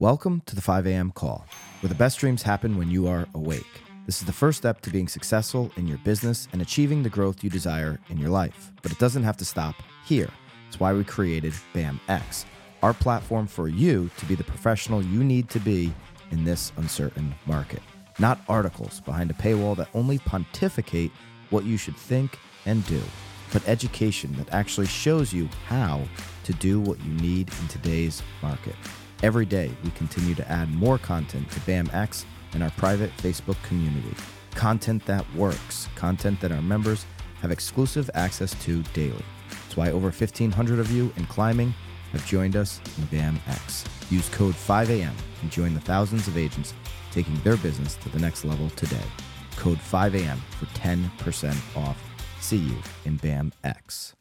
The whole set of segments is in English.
Welcome to the 5 a.m. call, where the best dreams happen when you are awake. This is the first step to being successful in your business and achieving the growth you desire in your life. But it doesn't have to stop here. It's why we created BAMX, our platform for you to be the professional you need to be in this uncertain market. Not articles behind a paywall that only pontificate what you should think and do, but education that actually shows you how to do what you need in today's market. Every day, we continue to add more content to BAMX and our private Facebook community. Content that works, content that our members have exclusive access to daily. That's why over 1,500 of you in climbing have joined us in BAMX. Use code 5AM and join the thousands of agents taking their business to the next level today. Code 5AM for 10% off. See you in BAMX.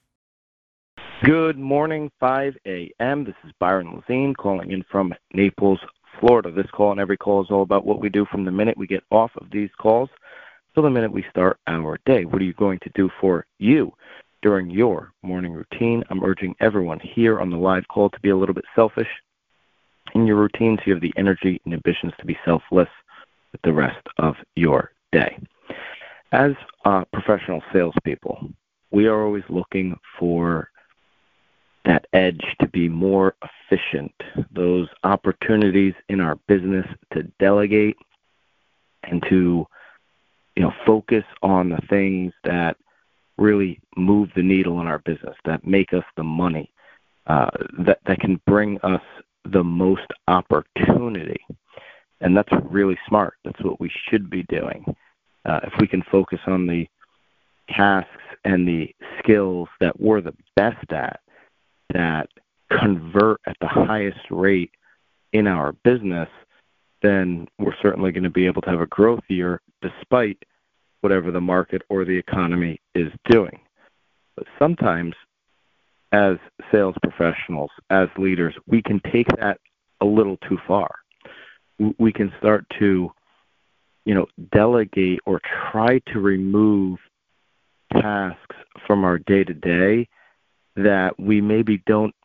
Good morning, 5 a.m. This is Byron Lazine calling in from Naples, Florida. This call and every call is all about what we do from the minute we get off of these calls till the minute we start our day. What are you going to do for you during your morning routine? I'm urging everyone here on the live call to be a little bit selfish in your routine so you have the energy and ambitions to be selfless with the rest of your day. As uh, professional salespeople, we are always looking for that edge to be more efficient, those opportunities in our business to delegate and to you know focus on the things that really move the needle in our business, that make us the money, uh, that that can bring us the most opportunity, and that's really smart. That's what we should be doing. Uh, if we can focus on the tasks and the skills that we're the best at, that convert at the highest rate in our business, then we're certainly going to be able to have a growth year despite whatever the market or the economy is doing. But sometimes, as sales professionals, as leaders, we can take that a little too far. We can start to, you know, delegate or try to remove tasks from our day to day that we maybe don't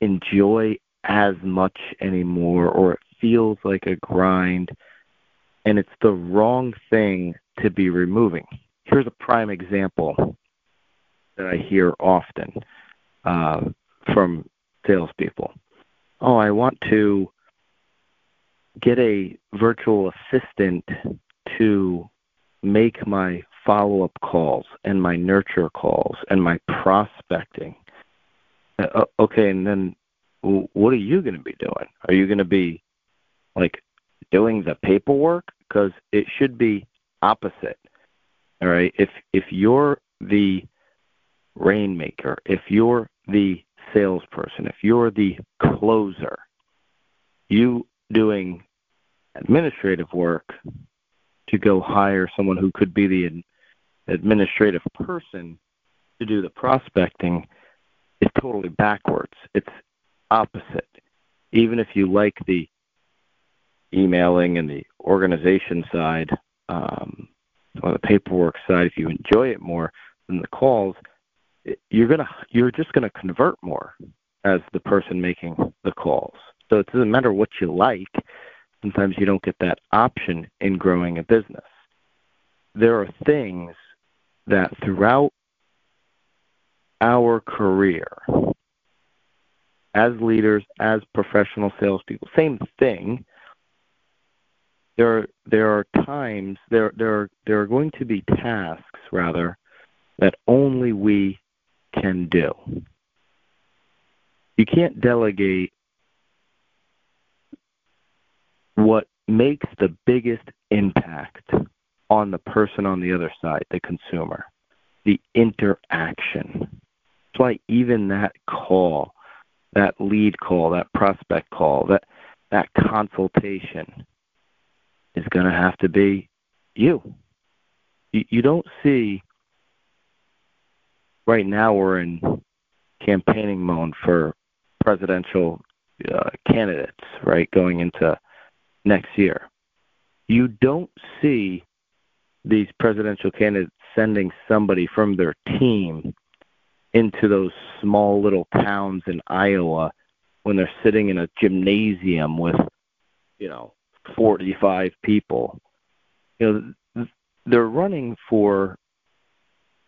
enjoy as much anymore or it feels like a grind and it's the wrong thing to be removing. Here's a prime example that I hear often uh, from salespeople. Oh, I want to get a virtual assistant to make my follow up calls and my nurture calls and my prospecting. Uh, okay, and then what are you going to be doing? Are you going to be like doing the paperwork? Because it should be opposite. All right. If if you're the rainmaker, if you're the salesperson, if you're the closer, you doing administrative work to go hire someone who could be the administrative person to do the prospecting is totally backwards. It's opposite. Even if you like the emailing and the organization side um, or the paperwork side, if you enjoy it more than the calls, you're gonna you're just gonna convert more as the person making the calls. So it doesn't matter what you like. Sometimes you don't get that option in growing a business. There are things that throughout our career as leaders, as professional salespeople. Same thing. There there are times there there are, there are going to be tasks rather that only we can do. You can't delegate what makes the biggest impact on the person on the other side, the consumer, the interaction. That's why even that call, that lead call, that prospect call, that that consultation is going to have to be you. you. You don't see right now we're in campaigning mode for presidential uh, candidates, right, going into next year. You don't see these presidential candidates sending somebody from their team into those small little towns in Iowa when they're sitting in a gymnasium with you know, 45 people. You know, they're running for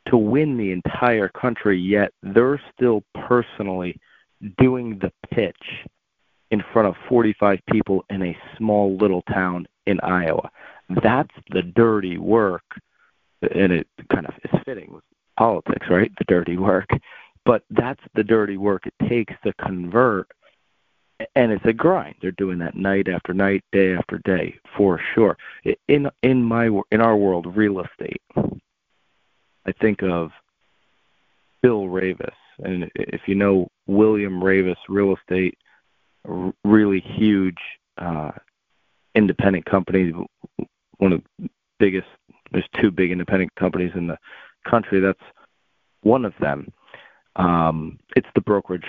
to win the entire country, yet they're still personally doing the pitch in front of 45 people in a small little town in Iowa. That's the dirty work, and it kind of is fitting with politics, right? The dirty work. But that's the dirty work it takes to convert and it's a grind. They're doing that night after night, day after day, for sure. In in my in our world, real estate. I think of Bill Raveis, and if you know William Raveis Real Estate, really huge uh, independent company, one of the biggest. There's two big independent companies in the country. That's one of them. Um, it's the brokerage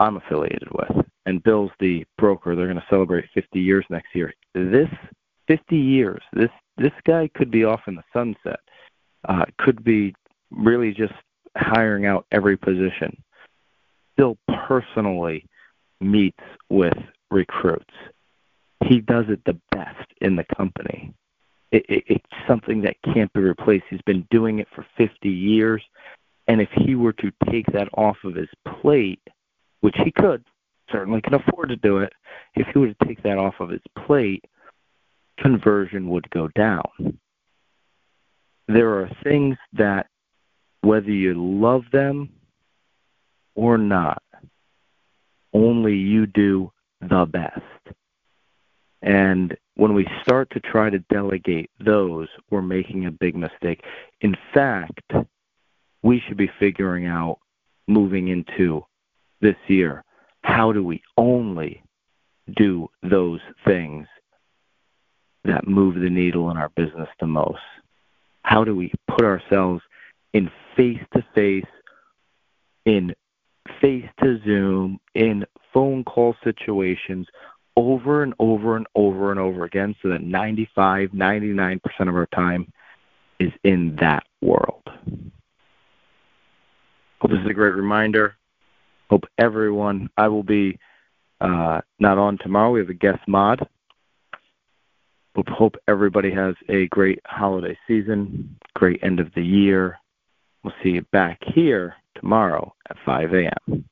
I'm affiliated with and Bill's the broker. They're going to celebrate 50 years next year. This 50 years, this this guy could be off in the sunset. Uh, could be really just hiring out every position. Bill personally meets with recruits. He does it the best in the company. It, it, it's something that can't be replaced. He's been doing it for 50 years, and if he were to take that off of his plate, which he could, certainly can afford to do it. If he were to take that off of his plate, conversion would go down. There are things that, whether you love them or not, only you do the best. And when we start to try to delegate those, we're making a big mistake. In fact, we should be figuring out moving into this year how do we only do those things that move the needle in our business the most? How do we put ourselves in face to face, in face to Zoom, in phone call situations over and over and over and over again so that 95, 99% of our time is in that world? Hope this is a great reminder. Hope everyone, I will be uh, not on tomorrow. We have a guest mod. Hope, hope everybody has a great holiday season, great end of the year. We'll see you back here tomorrow at 5 a.m.